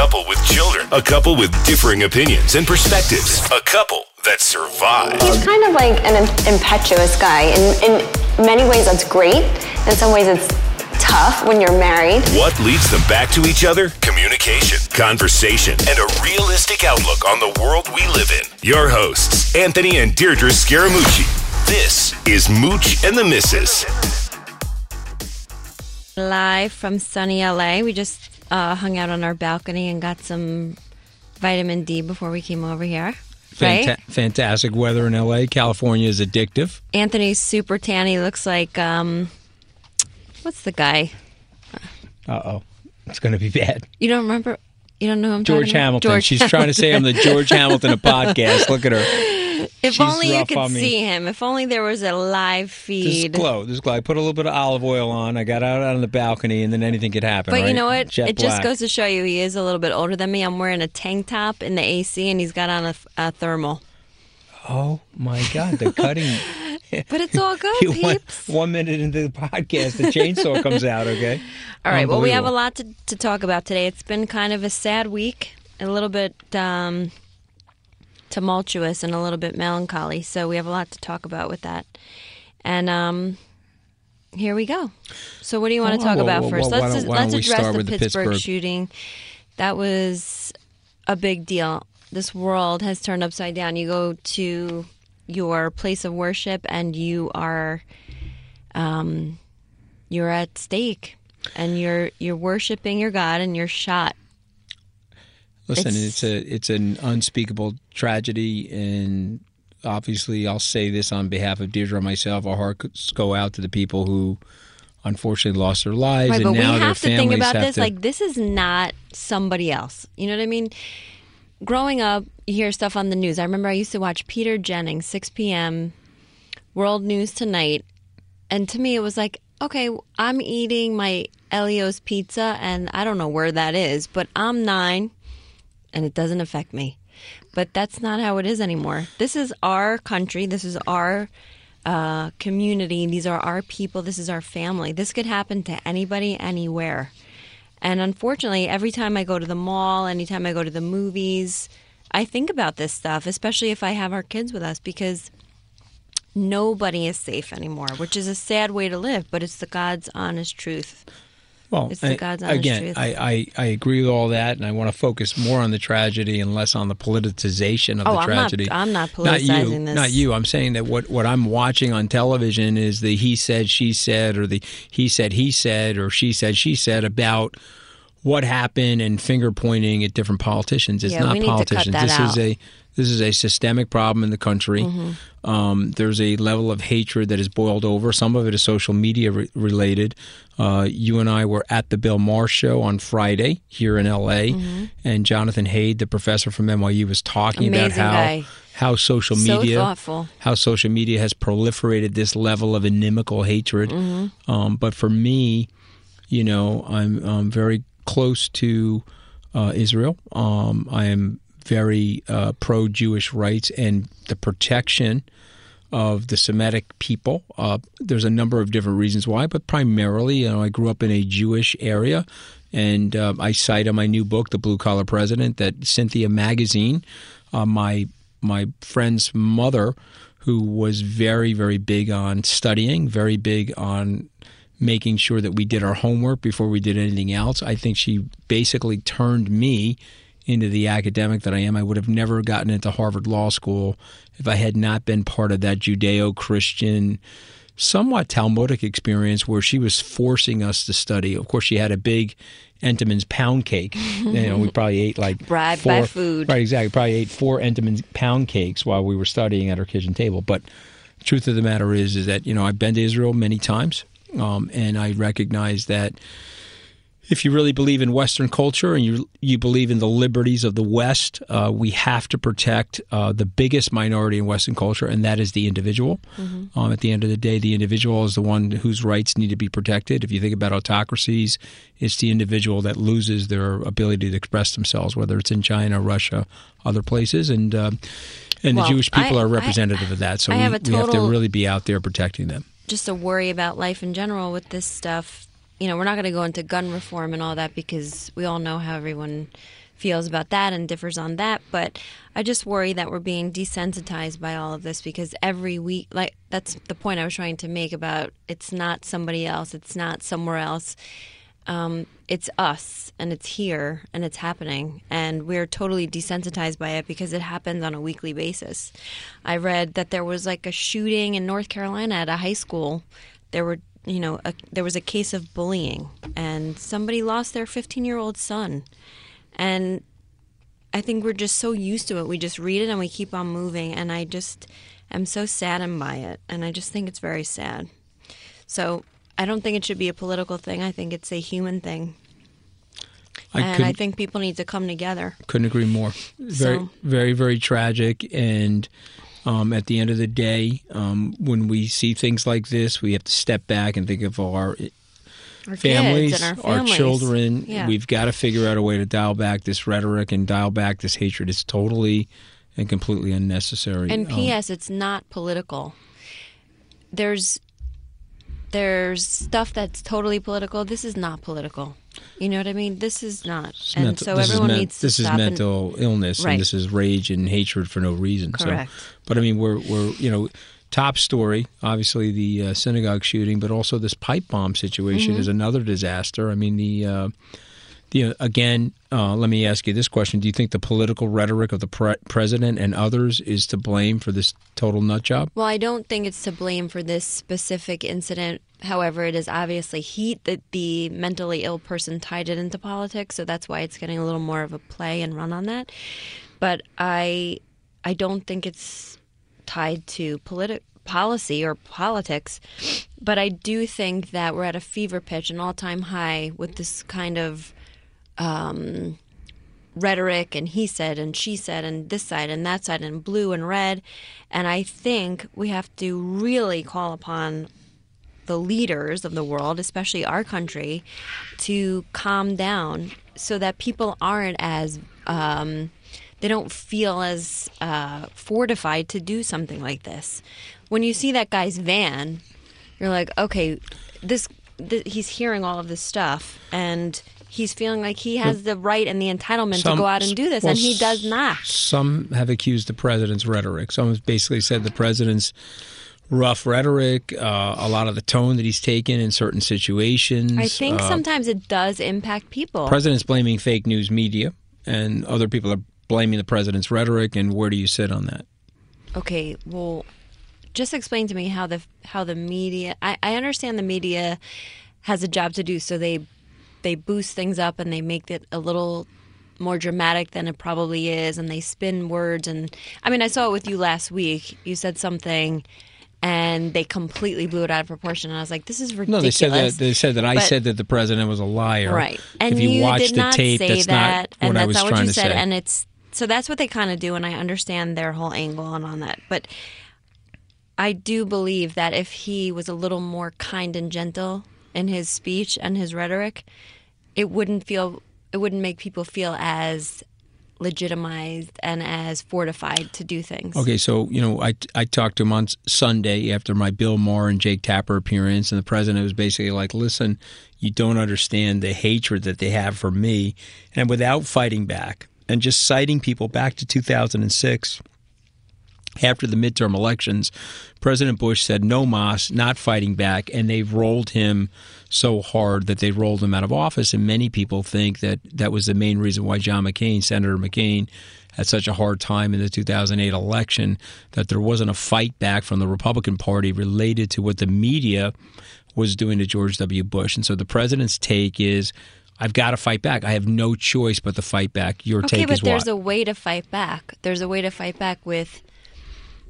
couple with children, a couple with differing opinions and perspectives, a couple that survive. He's kind of like an impetuous guy. In, in many ways, that's great. In some ways, it's tough when you're married. What leads them back to each other? Communication, conversation, and a realistic outlook on the world we live in. Your hosts, Anthony and Deirdre Scaramucci. This is Mooch and the Missus. live from sunny LA. We just uh, hung out on our balcony and got some vitamin D before we came over here. Right? Fantastic weather in LA. California is addictive. Anthony's super tan. He looks like um, what's the guy? Uh oh. It's going to be bad. You don't remember? You don't know who I'm George? Hamilton. George She's trying to say I'm the George Hamilton of podcast. Look at her. If she's only you could on see him. If only there was a live feed. This is glow. This is glow. I put a little bit of olive oil on. I got out on the balcony, and then anything could happen. But right? you know what? Jet it just goes to show you he is a little bit older than me. I'm wearing a tank top in the AC, and he's got on a, a thermal. Oh my God! The cutting. But it's all good, You one, peeps. one minute into the podcast, the chainsaw comes out. Okay. All right. Well, we have a lot to, to talk about today. It's been kind of a sad week, a little bit um, tumultuous, and a little bit melancholy. So we have a lot to talk about with that. And um, here we go. So what do you want to talk well, about well, first? let's let's address the with the Pittsburgh, Pittsburgh? shooting. That was a big deal. This world has turned upside down. You go to your place of worship, and you are um, you're at stake and you're you're worshiping your God and you're shot. Listen, It's- it's, a it's an unspeakable tragedy, and obviously, I'll say this on behalf of Deirdre and myself. Our hearts go out to the people who unfortunately lost their lives, Right, and but we now their have to think families about this to. like this is not somebody else. You know what I mean? Growing up, you hear stuff on the news. I remember I used to watch Peter Jennings, 6 p.m. World News Tonight, and to me it was like, okay, I'm eating my Elio's pizza, and I don't know where that is, but I'm nine, and it doesn't affect me. But that's not how it is anymore. This is our country. This is our uh, community. These are our people. This is our family. This could happen to anybody, anywhere. And unfortunately, every time I go to the mall, anytime I go to the movies, I think about this stuff, especially if I have our kids with us, because nobody is safe anymore, which is a sad way to live, but it's the God's honest truth. Well, it's the God's honest again, truth. I, I I agree with all that, and I want to focus more on the tragedy and less on the politicization of Oh, the I'm not- tragedy. I'm not Not you, politicizing this. not you. I'm saying that what what I'm watching on television is the he said, she said, or the he said, he said, or she said, she said about what happened and finger pointing at different politicians. It's Yeah, not we need to cut politicians. this is a this is a systemic problem in the country. Mm-hmm. Um, there's a level of hatred that is boiled over. Some of it is social media re- related. Uh, you and I were at the Bill Maher show on Friday here in L.A., Mm-hmm. and Jonathan Haidt, the professor from NYU, was talking about how guy. how social media thoughtful. how social media has proliferated this level of inimical hatred. Mm-hmm. Um, but for me, you know, I'm, um very close to uh, Israel. Um, I am very uh, pro Jewish rights and the protection of the Semitic people. Uh, there's a number of different reasons why, but primarily, you know, I grew up in a Jewish area. And uh, I cite in my new book, The Blue Collar President, that Cynthia Magazine, uh, my my friend's mother, who was very very big on studying, very big on making sure that we did our homework before we did anything else. I think she basically turned me into the academic that I am. I would have never gotten into Harvard Law School if I had not been part of that Judeo Christian, somewhat Talmudic experience where she was forcing us to study. Of course, she had a big Entenmann's pound cake. you know, we probably ate like Bribed four, by food. Right, exactly. Probably ate four Entenmann's pound cakes while we were studying at our kitchen table. But the truth of the matter is, is that you know I've been to Israel many times, um, and I recognize that if you really believe in Western culture and you you believe in the liberties of the West, uh, we have to protect uh, the biggest minority in Western culture, and that is the individual. Um, at the end of the day, the individual is the one whose rights need to be protected. If you think about autocracies, it's the individual that loses their ability to express themselves, whether it's in China, Russia, other places, and uh, and Well, the Jewish people I- are I- representative of that. So we, have we have to really be out there protecting them. Just a worry about life in general with this stuff. You know, we're not going to go into gun reform and all that because we all know how everyone feels about that and differs on that. But I just worry that we're being desensitized by all of this because every week, like, that's the point I was trying to make about it's not somebody else, it's not somewhere else. Um, it's us and it's here and it's happening and we're totally desensitized by it because it happens on a weekly basis. I read that there was like a shooting in north carolina at a high school. There were you know a, there was a case of bullying and somebody lost their 15 year old son. And i think we're just so used to it. We just read it and we keep on moving and i just am so saddened by it and i just think it's very sad. So I don't think it should be a political thing. I think it's a human thing. I and I think people need to come together. Couldn't agree more. Very, So- very, very tragic. And um, at the end of the day, um, when we see things like this, we have to step back and think of our Our families, our, families. children. Yeah. We've got to figure out a way to dial back this rhetoric and dial back this hatred. It's totally and completely unnecessary. And Um, P.S. It's not political. There's there's stuff that's totally political. This is not political. You know what I mean? This is not. it's and mental- so everyone men- needs to This is stop and- mental illness, Right. and this is rage and hatred for no reason. Correct. So, but I mean, we're we're you know, top story, obviously the uh, synagogue shooting, but also this pipe bomb situation Mm-hmm. is another disaster. I mean, the uh, the again, uh, let me ask you this question: Do you think the political rhetoric of the pre- president and others is to blame for this total nut job? Well, I don't think it's to blame for this specific incident. However, it is obviously heat that the mentally ill person tied it into politics, so that's why it's getting a little more of a play and run on that. But I I don't think it's tied to politi- policy or politics. But I do think that we're at a fever pitch, an all-time high with this kind of um, rhetoric and he said and she said and this side and that side and blue and red. And I think we have to really call upon the leaders of the world, especially our country, to calm down so that people aren't as um, they don't feel as uh, fortified to do something like this. When you see that guy's van, you're like, okay, this, th- he's hearing all of this stuff and he's feeling like he has the right and the entitlement to go out and do this, well, and he does not. Some have accused the president's rhetoric. Some have basically said the president's rough rhetoric, uh, a lot of the tone that he's taken in certain situations. I think uh, sometimes it does impact people. president's blaming fake news media, and other people are blaming the president's rhetoric. And where do you sit on that? Okay, well, just explain to me how the how the media. I, I understand the media has a job to do, so they they boost things up and they make it a little more dramatic than it probably is, and they spin words. And I mean, I saw it with you last week. You said something. And they completely blew it out of proportion, and I was like, "This is ridiculous." No, they said that they said that I said that the president was a liar. Right. And if you, you watch did the not tape, say that's that, not and what that's I was not what trying to said. say. And it's so that's what they kind of do, and I understand their whole angle and on that. But I do believe that if he was a little more kind and gentle in his speech and his rhetoric, it wouldn't feel it wouldn't make people feel as legitimized and as fortified to do things. Okay, so you know, I I talked to him on Sunday after my Bill Maher and Jake Tapper appearance, and the president was basically like, "Listen, you don't understand the hatred that they have for me," and without fighting back and just citing people back to 2006, after the midterm elections, President Bush said no mas, not fighting back, and they've rolled him so hard that they rolled him out of office. And many people think that that was the main reason why John McCain, Senator McCain, had such a hard time in the 2008 election that there wasn't a fight back from the Republican Party related to what the media was doing to George W. Bush. And so the president's take is. I've got to fight back. I have no choice but to fight back. Your Okay, take but there's a way to fight back. There's a way to fight back with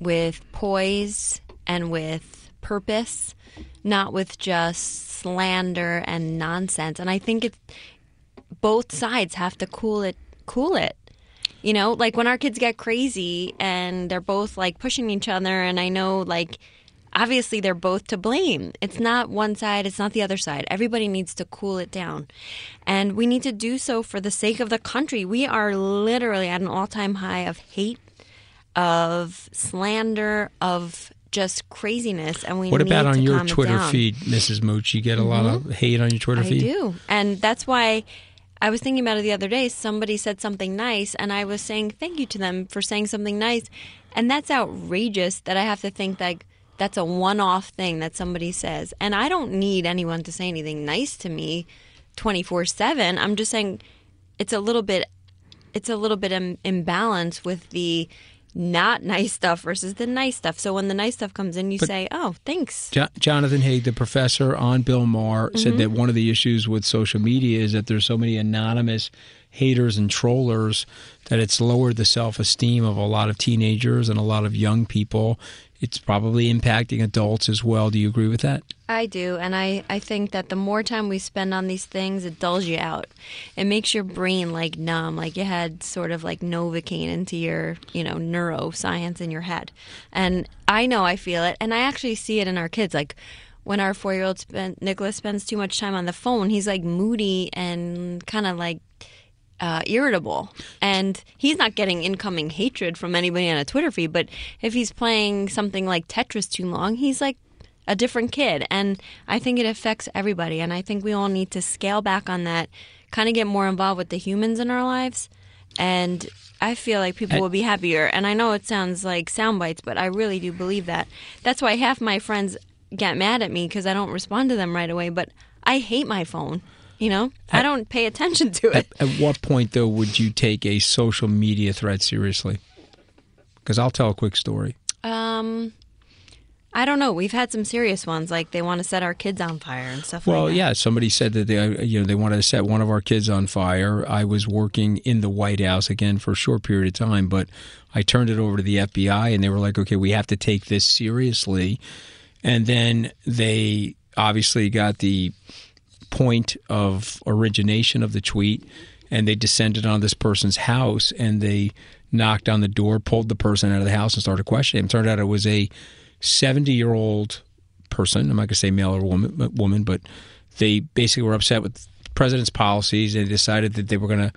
with poise and with purpose, not with just slander and nonsense. And I think it's both sides have to cool it cool it. You know, like when our kids get crazy and they're both like pushing each other and I know like obviously they're both to blame. It's not one side, it's not the other side. Everybody needs to cool it down. And we need to do so for the sake of the country. We are literally at an all-time high of hate, of slander, of just craziness and we What about on to your Twitter. Mm-hmm. feed, Mrs. Mooch? You get a lot of hate on your Twitter I feed? do. And that's why I was thinking about it the other day. Somebody said something nice, and I was saying thank you to them for saying something nice. And that's outrageous that I have to think like that's a one off thing that somebody says. And I don't need anyone to say anything nice to me 24 7. I'm just saying it's a little bit. It's a little bit Im- imbalance with the not nice stuff versus the nice stuff. So when the nice stuff comes in, you say, "Oh, thanks." Jo- Jonathan Haidt, the professor on Bill Maher, said Mm-hmm. that one of the issues with social media is that there's so many anonymous haters and trollers that it's lowered the self esteem of a lot of teenagers and a lot of young people. It's probably impacting adults as well. Do you agree with that? I do, and I, I think that the more time we spend on these things, it dulls you out. It makes your brain like numb, like you had sort of like Novocaine into your, you know, neuroscience in your head. And I know I feel it, and I actually see it in our kids. Like when our four year old spend, Nicholas spends too much time on the phone, he's like moody and kind of like uh, irritable, and he's not getting incoming hatred from anybody on a Twitter feed. But if he's playing something like Tetris too long, he's like a different kid, and I think it affects everybody. And I think we all need to scale back on that, kind of get more involved with the humans in our lives, and I feel like people will be happier. And I know it sounds like sound bites, but I really do believe that. That's why half my friends get mad at me because I don't respond to them right away. But I hate my phone. You know, I don't pay attention to it. At what point, though, would you take a social media threat seriously? Because I'll tell a quick story. Um, I don't know. We've had some serious ones, like they want to set our kids on fire and stuff Well, like that. yeah, somebody said that they, uh, you know, they wanted to set one of our kids on fire. I was working in the White House again for a short period of time, but I turned it over to the FBI, and they were like, "Okay, we have to take this seriously." And then they obviously got the point of origination of the tweet, and they descended on this person's house, and they knocked on the door, pulled the person out of the house, and started questioning him. Turned out it was a seventy-year-old person. I'm not going to say male or woman, woman, but they basically were upset with the president's policies and decided that they were going to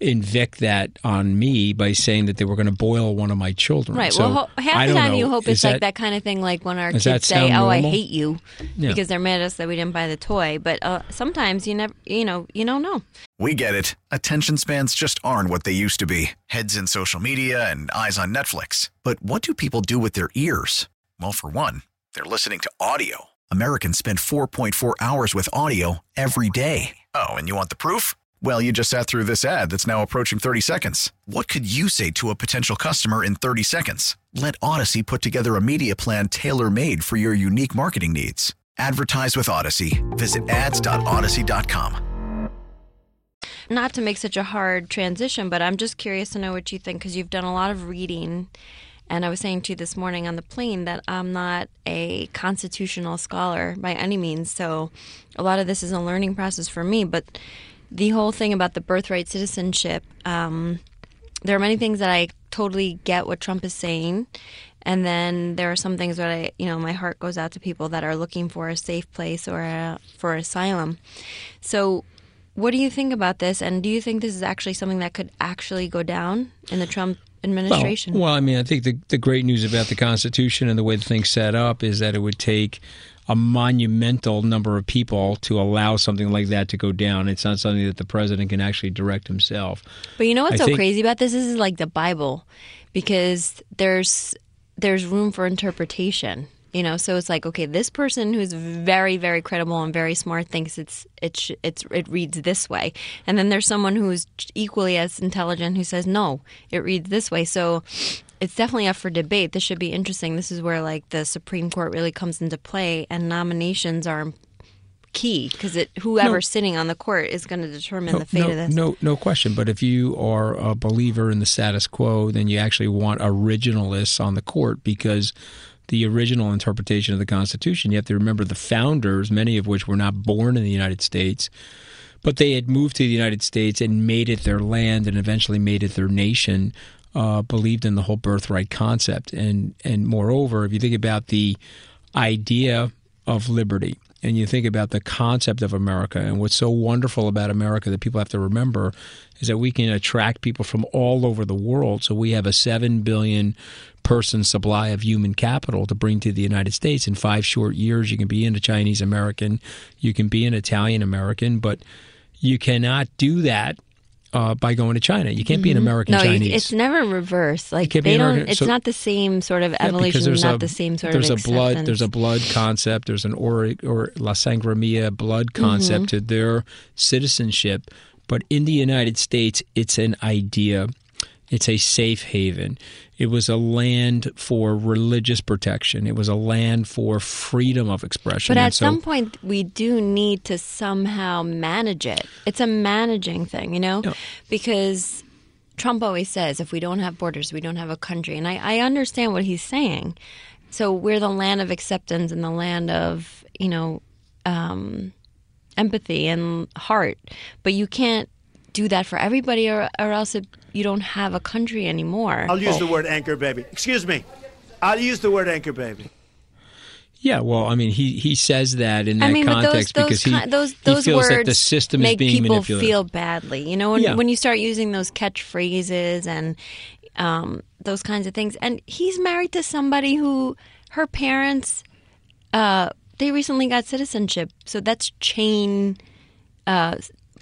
invict that on me by saying that they were going to boil one of my children. Right. So, well, ho- I half the don't time know. you hope Is it's like that kind of thing, like when our kids say, sound "Oh, I hate you," Yeah. because they're mad at us that we didn't buy the toy. But uh, sometimes you never, you know, you don't know. We get it. Attention spans just aren't what they used to be heads in social media and eyes on Netflix. But what do people do with their ears? Well, for one, they're listening to audio. Americans spend 4.4 hours with audio every day. Oh, and you want the proof? Well, you just sat through this ad that's now approaching 30 seconds. What could you say to a potential customer in 30 seconds? Let Odyssey put together a media plan tailor made for your unique marketing needs. Advertise with Odyssey. Visit ads.odyssey.com. Not to make such a hard transition, but I'm just curious to know what you think because you've done a lot of reading. And I was saying to you this morning on the plane that I'm not a constitutional scholar by any means. So a lot of this is a learning process for me. But the whole thing about the birthright citizenship, um, there are many things that I totally get what Trump is saying. And then there are some things that I, you know, my heart goes out to people that are looking for a safe place or a, for asylum. So, what do you think about this? And do you think this is actually something that could actually go down in the Trump administration? Well, well, I mean, I think the, the great news about the Constitution and the way the thing's set up is that it would take a monumental number of people to allow something like that to go down. It's not something that the president can actually direct himself. But you know what's I so think- crazy about this? This is like the Bible because there's there's room for interpretation. You know, so it's like okay, this person who's very very credible and very smart thinks it's it sh- it's it reads this way, and then there's someone who's equally as intelligent who says no, it reads this way. So it's definitely up for debate. This should be interesting. This is where like the Supreme Court really comes into play, and nominations are key because it whoever's sitting on the court is going to determine the fate no, of this. no, no question. But if you are a believer in the status quo, then you actually want originalists on the court because the original interpretation of the Constitution. You have to remember the founders, many of which were not born in the United States, but they had moved to the United States and made it their land and eventually made it their nation. Uh, believed in the whole birthright concept, and and moreover, if you think about the idea of liberty and you think about the concept of America and what's so wonderful about America that people have to remember is that we can attract people from all over the world. So we have a 7 billion person supply of human capital to bring to the United States. In five short years, you can be in a Chinese American, you can be an Italian American, but you cannot do that uh, by going to China. You can't be an American Mm-hmm. No, you, Chinese. it's never reverse. Like they don't. American- It's so- not the same sort of Yeah, evolution. there's not a- the same sort there's of a blood there's a blood concept there's an or or la sangramia blood concept Mm-hmm. to their citizenship but in the United States it's an idea it's a safe haven it was a land for religious protection it was a land for freedom of expression But And at so- some point, we do need to somehow manage it. It's a managing thing, you know, Yeah. because Trump always says, if we don't have borders, we don't have a country. And I, I understand what he's saying. So we're the land of acceptance and the land of, you know, um, empathy and heart. But you can't do that for everybody, or, or else it, you don't have a country anymore. I'll use the word anchor baby. Excuse me. I'll use the word anchor baby. yeah well I mean he he says that in that I mean, but those context those because he, ki- those he feels words that the system make is being people manipulated feel badly. You know, when Yeah. when you start using those catchphrases and um, those kinds of things. And he's married to somebody who her parents uh, they recently got citizenship, so that's chain. Uh,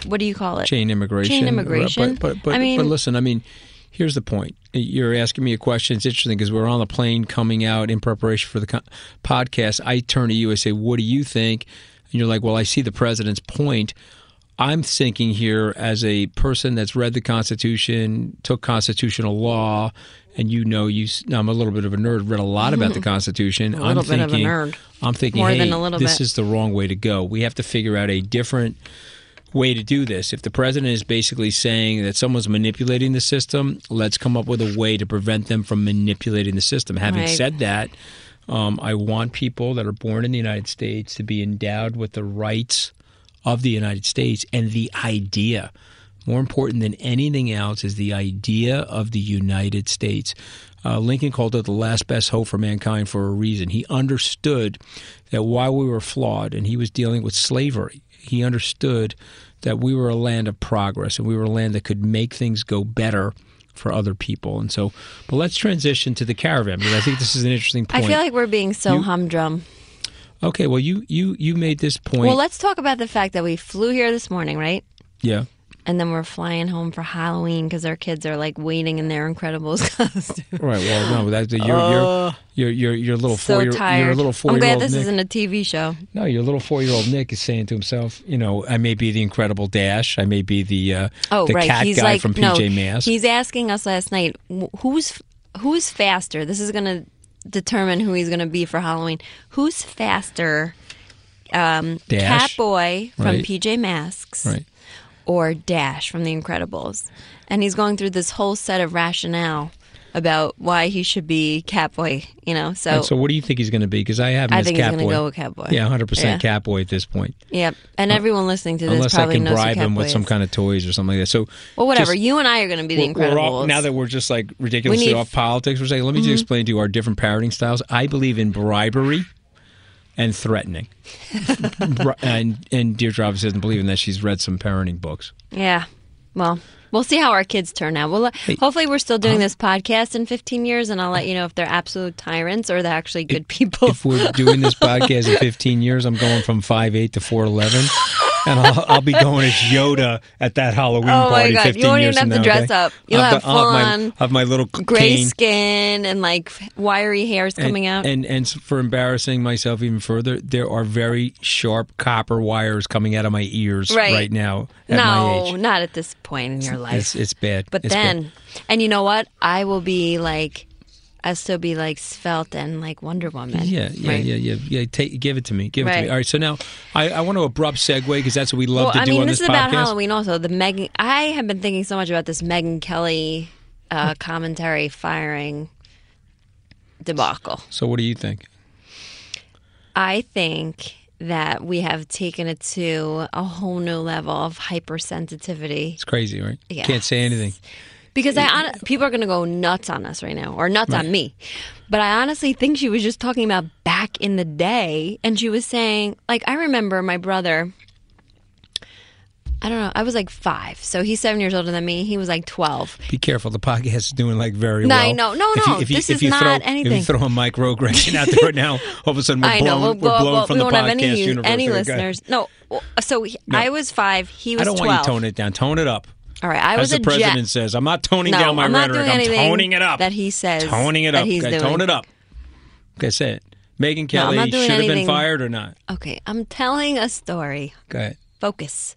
what do you call it? chain immigration. Chain immigration. But, but, but, I mean, but listen, I mean, here's the point. You're asking me a question. It's interesting because we're on the plane coming out in preparation for the co- podcast. I turn to you. I say, "What do you think?" And you're like, "Well, I see the president's point." I'm thinking here as a person that's read the Constitution, took constitutional law, and you know, you. I'm a little bit of a nerd. Read a lot about the Constitution. A little I'm bit of a thinking, nerd. I'm thinking, More hey, than a little this bit. is the wrong way to go. We have to figure out a different way to do this. If the president is basically saying that someone's manipulating the system, let's come up with a way to prevent them from manipulating the system. Having Right. said that, um, I want people that are born in the United States to be endowed with the rights of the United States and the idea. More important than anything else is the idea of the United States. Uh, Lincoln called it the last best hope for mankind for a reason. He understood that while we were flawed and he was dealing with slavery, he understood that we were a land of progress and we were a land that could make things go better for other people. And so, but let's transition to the caravan because I think this is an interesting I feel like we're being so You- humdrum. okay, well, you you you made this point. Well, let's talk about the fact that we flew here this morning, right? yeah. And then we're flying home for Halloween because our kids are like waiting in their Incredibles costume. Right. Well, no, that's your your your your your little Oh. so four year tired. your little four I'm glad this Nick. isn't a TV show. No, your little four year old Nick is saying to himself, you know, I may be the Incredible Dash, I may be the uh, Oh, the right. cat he's guy like from no. PJ Masks. He's asking us last night who's who's faster. This is going to determine who he's going to be for Halloween. Who's faster, um, Dash. Catboy from Right. PJ Masks right. Or Dash from The Incredibles? And he's going through this whole set of rationale about why he should be Catboy. You know, so, And so, what do you think he's going to be? Because I have him I think he's going to go with Catboy. Yeah, hundred percent Yeah. Catboy at this point. Yep. And everyone listening to this Unless I probably can knows bribe him with some kind of toys or something like that. So, Well, whatever. just- you and I are going to be the Incredibles. all- now that we're just like ridiculously need- Mm-hmm. off politics, we're saying, let me just explain to you our different parenting styles. I believe in bribery and threatening. And and Deirdre obviously doesn't believe in that. She's read some parenting books. yeah. Well, We'll see how our kids turn out. We'll uh, hopefully we're still doing this podcast in 15 years, and I'll let you know if they're absolute tyrants or they're actually good people. If we're doing this podcast in 15 years, I'm going from 5'8 to 4'11. And I'll, I'll be going as Yoda at that Halloween Oh my party. God, 15 you won't years even have to now, dress okay? up. You'll I'll have have my, have my little Gray cane. skin and like wiry hairs coming out. And and for embarrassing myself even further, there are very sharp copper wires coming out of my ears Right. right, now at my no, not at this point in your life. It's it's bad. But It's bad. then, and you know what? I will be like, I still be like svelte and like Wonder Woman. Yeah, yeah, right? yeah, yeah, yeah. Take, give it to me. Give it to me. All right. So now, I, I want to abrupt segue because that's what we love Well, to I do mean, on this this, is about. Halloween. Also, the Megyn. I have been thinking so much about this Megyn Kelly uh, commentary firing debacle. So, what do you think? I think that we have taken it to a whole new level of hypersensitivity. It's crazy, right? Yes. Can't say anything. Because I people are going to go nuts on us right now, or nuts on me. But I honestly think she was just talking about back in the day, and she was saying, like, I remember my brother. I don't know. I was like five, so he's seven years older than me. He was like twelve. Be careful. The podcast is doing like very No, well. I know. No, If you- no, if you- this if is you not throw, If you throw a microaggression out there right now, all of a sudden we're blown, know. We'll, we're blown we'll- from we the podcast any universe. any go. listeners. No. So he, I was five. He was I don't twelve. want you to tone it down. Tone it up. All right. I As was the a president jet. says, I'm not toning No, down my I'm not rhetoric. I'm toning it up. that he says Toning it that up. he's okay, doing. tone it up. Okay, say it. Megyn Kelly not should have been fired or not? Okay, I'm telling a story. Go ahead. Focus.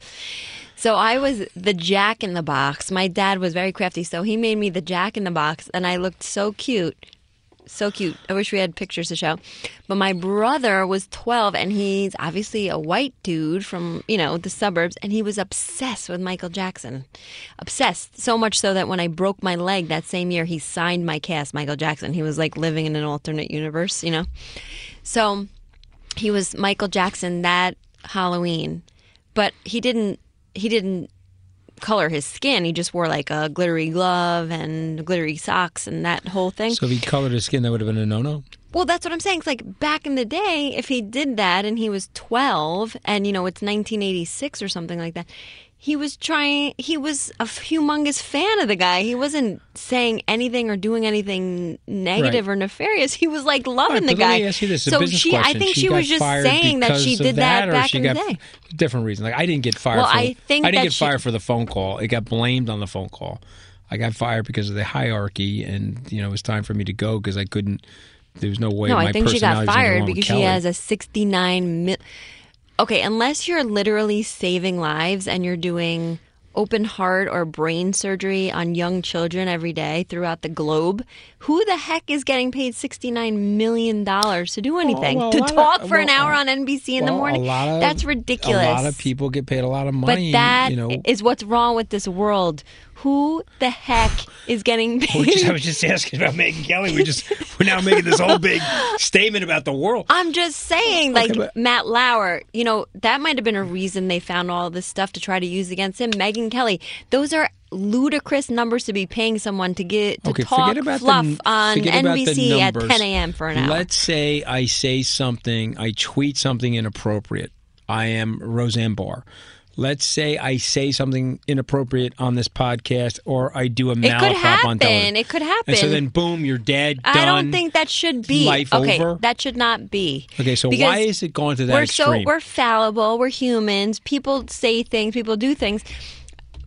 So I was the jack in the box. My dad was very crafty, so he made me the jack in the box, and I looked so cute. So cute. I wish we had pictures to show. But my brother was 12, and he's obviously a white dude from, you know, the suburbs, and he was obsessed with Michael Jackson. Obsessed. So much so that when I broke my leg that same year, he signed my cast, Michael Jackson. He was like living in an alternate universe, you know? So he was Michael Jackson that Halloween, but he didn't he didn't color his skin. He just wore like a glittery glove and glittery socks and that whole thing. So if he colored his skin, that would have been a no-no. well, that's what I'm saying. It's like back in the day, if he did that and he was 12 and you know it's 1986 or something like that. He was trying. He was a humongous fan of the guy. He wasn't saying anything or doing anything negative Right. or nefarious. He was like loving right, the guy. Let me ask you this: a so she, question. I think she, got was just saying that she did that, or back she in got the day. different reason Like I didn't get fired. Well, for, I think I didn't that get she- fired for the phone call. It got blamed on the phone call. I got fired because of the hierarchy, and you know it was time for me to go because I couldn't. There was no way. No, my I think she got personality was gonna go fired because she has a 69 mil. Okay, unless you're literally saving lives and you're doing open heart or brain surgery on young children every day throughout the globe, who the heck is getting paid 69 million dollars to do anything? well, a to lot of- talk for an hour on NBC in the morning? Of, That's ridiculous. A lot of people get paid a lot of money. but that is you know, what's wrong with this world. Who the heck is getting paid? just, I was just asking about Megyn Kelly. We just we're now making this whole big statement about the world. I'm just saying, like but- Matt Lauer, you know, that might have been a reason they found all this stuff to try to use against him. Megyn Kelly, those are ludicrous numbers to be paying someone to get to okay, talk fluff the, on forget about the NBC at 10 a.m. for an hour. Let's say I say something, I tweet something inappropriate. I am Roseanne Barr. Let's say I say something inappropriate on this podcast, or I do a it could malaprop on happen. television. It could happen. And so then, boom, you're dead. I don't think that should be Life okay. over? That should not be. Okay, so Because why is it going to that we're extreme? so we're fallible. We're humans. People say things. People do things.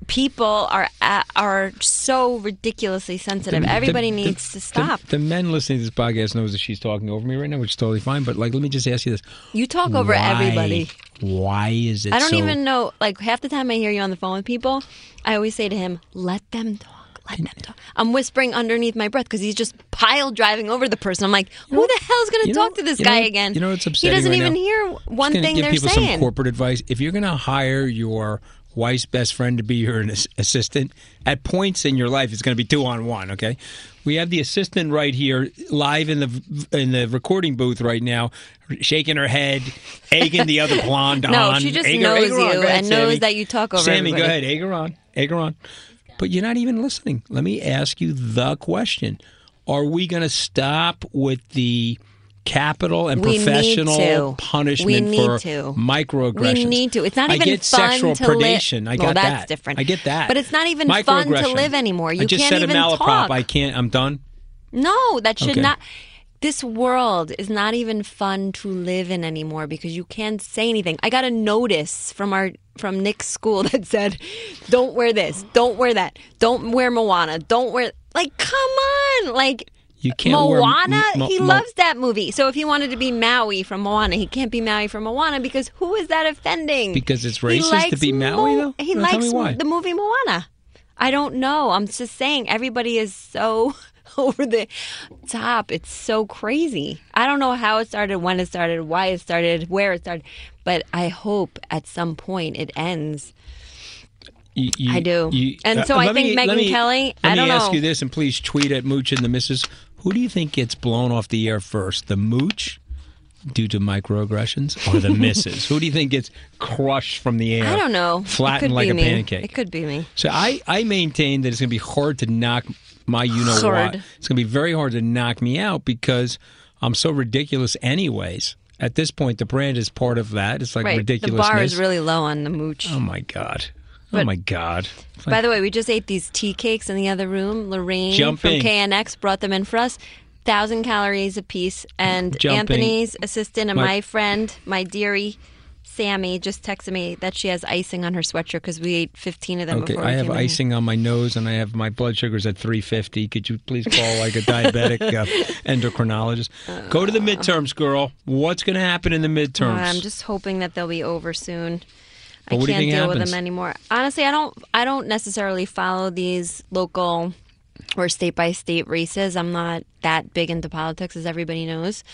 People are are so ridiculously sensitive. The- Everybody the- needs the- to stop. The, men listening to this podcast knows that she's talking over me right now, which is totally fine. But like, let me just ask you this: you talk over Why- everybody. Why is it? I don't so- even know. Like half the time I hear you on the phone with people, I always say to him, "Let them talk. Let them talk." I'm whispering underneath my breath because he's just pile driving over the person. I'm like, "Who the hell's going to you know- talk to this you know guy again?" you know what's absurd? He doesn't right even now? hear one thing give they're people saying. some corporate advice. If you're going to hire your wife's best friend to be your ass- assistant, at points in your life, it's going to be two on one. Okay, we have the assistant right here, live in the in the recording booth right now, shaking her head, egging the other blonde No, on. she just knows you Go ahead, and knows that you talk over Sammy, go ahead, egg her on, egg her on. But you're not even listening. Let me ask you the question: Are we going to stop with the capital and We professional punishment We need for to. microaggressions. We need to. It's not I even get fun sexual to li- predation. I Well, got that's that. different. I get that. But it's not even fun to live anymore. You I just can't said even a malaprop. talk. I can't. I'm done. No, that should Okay. not. This world is not even fun to live in anymore because you can't say anything. I got a notice from our from Nick's school that said, "Don't wear this. Don't wear that. Don't wear Moana. Don't wear." Like, come on, like. You can't Moana, M- Mo- he Mo- loves that movie. So if he wanted to be Maui from Moana, he can't be Maui from Moana because who is that offending? Because it's racist to be Maui, though? He No, likes the movie Moana. I don't know. I'm just saying everybody is so over the top. It's so crazy. I don't know how it started, when it started, why it started, where it started, but I hope at some point it ends. You- you- I do. you- And uh, so I think me- Megyn me- Kelly- Let I don't me ask know. you this, and please tweet at Mooch and the Missus. Who do you think gets blown off the air first, the Mooch, due to microaggressions, or the misses? Who do you think gets crushed from the air? I don't know. flattened could like be a me. pancake. It could be me. So I, I maintain that it's going to be hard to knock my you know what. It's going to be very hard to knock me out because I'm so ridiculous, anyways. At this point, the brand is part of that. It's like right. The ridiculousness. bar is really low on the mooch. Oh my god. Oh my god. It's By the way, we just ate these tea cakes in the other room. Lorraine Jumping. from KNX brought them in for us. Thousand calories a piece. And Jumping. Anthony's assistant and My- my, friend, my dearie Sammy, just texted me that she has icing on her sweatshirt because we ate 15 of them Okay, before I have icing on my nose and I have my blood sugars at 350. Could you please call like a diabetic uh, endocrinologist? Go to the midterms, girl. What's going to happen in the midterms? I'm just hoping that they'll be over soon. But I what do you can't deal with them anymore. Honestly, I don't. I don't necessarily follow these local or state by state races. I'm not that big into politics, as everybody knows.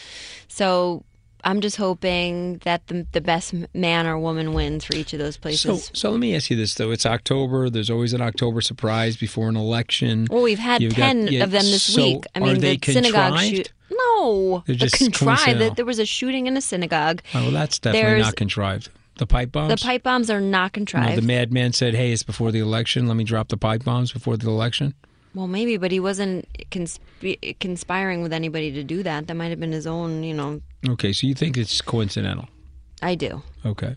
So I'm just hoping that the the best man or woman wins for each of those places. so let me ask you this though: It's October. There's always an October surprise before an election. well, we've had You've got- ten yeah, of them this so week. I mean, the synagogue shoot. No, They're the just contrived. That there was a shooting in a synagogue. Oh, well, that's definitely There's- not contrived. The pipe bombs. The pipe bombs are not contrived. the madman said, "Hey, it's before the election. Let me drop the pipe bombs before the election." Well, maybe, but he wasn't consp- conspiring with anybody to do that. That might have been his own, you know. Okay, so you think it's coincidental? I do. Okay.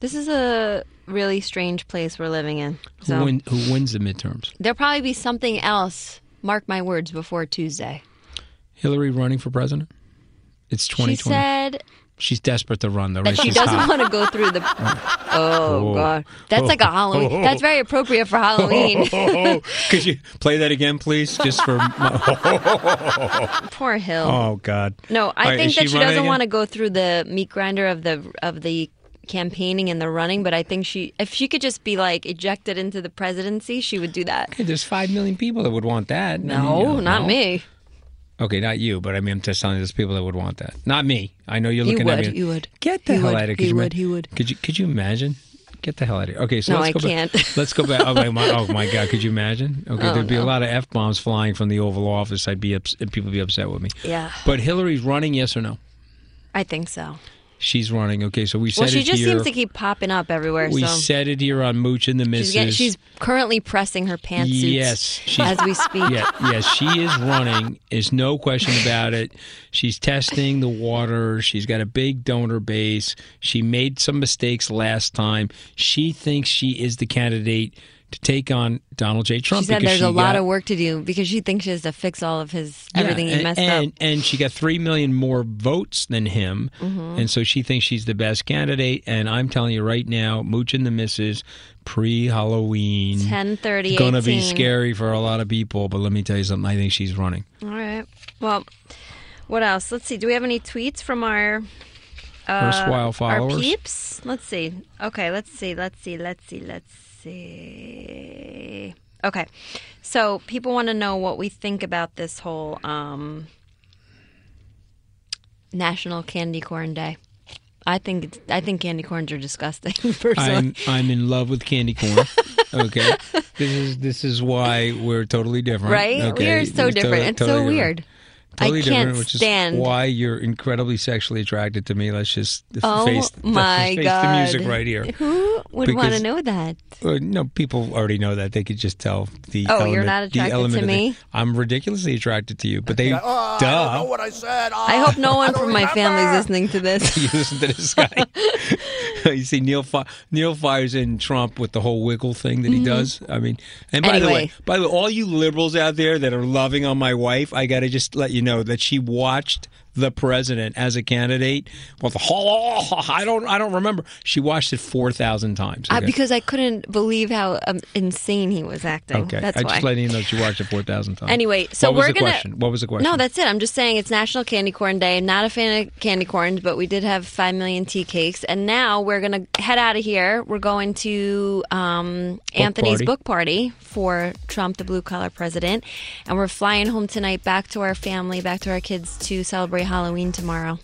This is a really strange place we're living in. Who, win, who wins the midterms? there'll probably be something else. Mark my words before Tuesday. Hillary running for president? It's She 2020. said She's desperate to run, The race that she doesn't hot. want to go through the. Oh God, that's like a Halloween. That's very appropriate for Halloween. Could you play that again, please? Just for. My... Poor Hill. oh God. No, I All think that she she, doesn't want to go through the meat grinder of the of the campaigning and the running, but I think she if she could just be like ejected into the presidency, she would do that. Hey, there's five million people that would want that. I mean, No, you know, not no? me. Okay, not you, but I mean, I'm just telling you, there's people that would want that. Not me. I know you're You looking at would, me. you would. Get the He hell would, out of here. he Could you would, ima- he would. Could you Could you imagine? Get the hell out of here. Okay, so No, let's I go can't. back. Let's go back. Oh my, oh my God, could you imagine? Okay, Oh, there'd be a lot of f bombs flying from the Oval Office. I'd be ups- people would be upset with me. Yeah. But Hillary's running, yes or no? I think so. She's running. Okay, so we said it here. Well, she just here. seems to keep popping up everywhere. we so said it here on Mooch and the she's, Misses. getting, she's currently pressing her pantsuits Yes, she's- as we speak. yeah, yes, she is running. Is no question about it. She's testing the water. She's got a big donor base. She made some mistakes last time. She thinks she is the candidate to take on Donald J. Trump. She said there's a she lot got- of work to do because she thinks she has to fix all of his Yeah, everything he and, messed and, up. And she got three million more votes than him, Mm-hmm. and so she thinks she's the best candidate. And I'm telling you right now, Mooch and the Missus, pre-Halloween, 10:30, gonna be scary for a lot of people. But let me tell you something. I think she's running. All right. Well, what else? Let's see. Do we have any tweets from our uh, Erstwhile our followers. peeps? Let's see. Okay, let's see. Let's see. Let's see. Let's see. Okay. So people want to know what we think about this whole um, National Candy Corn Day. I think it's, I think candy corns are disgusting. Personally, I'm I'm in love with candy corn. Okay, this is this is why we're totally different. right? Okay? We are so We're different. to- it's so weird. different. Weird. totally can't different, which stand- is why you're incredibly sexually attracted to me. Let's just Oh face, my face god! the music right here. Who would want to know that? Uh, no, people already know that. They could just tell the. Oh, you're element- not the attracted element to of the- me? I'm ridiculously attracted to you, but they. Oh, I duh. don't know what I said. Oh, I hope no one I don't from my family's remember. listening to this. you listen to this guy. you see Neil Fi- Neil fires in Trump with the whole wiggle thing that he does. I mean, and by the way, Mm-hmm. By the way, all you liberals out there that are loving on my wife, I got to just let you know that she watched the president as a candidate. Well, the whole I don't I don't remember. She watched it four thousand times. Uh, because I couldn't believe how um, insane he was acting. okay, That's I why. just letting you know she watched it four thousand times. Anyway, so what was we're the gonna. question? What was the question? No, that's it. I'm just saying it's National Candy Corn Day. I'm not a fan of candy corns, but we did have five million tea cakes, and now we're gonna head out of here. We're going to um, Anthony's party. book party for Trump, the blue collar president, and we're flying home tonight, back to our family, back to our kids to celebrate Halloween tomorrow.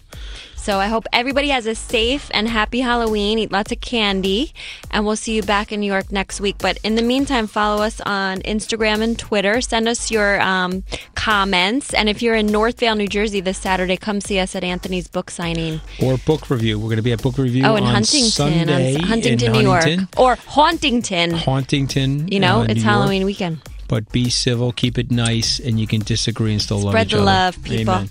So I hope everybody has a safe and happy Halloween. Eat lots of candy, and we'll see you back in New York next week. But in the meantime, follow us on Instagram and Twitter. Send us your um, comments, and if you're in Northvale, New Jersey, this Saturday, come see us at Anthony's book signing. or Book Revue. We're going to be at Book Revue Oh, in on Huntington, Sunday on Huntington, in New Huntington. York, or Hauntington. Hauntington. You know, uh, it's New York. Halloween weekend. But be civil, keep it nice, and you can disagree and still love each other. Spread the love, people. Amen.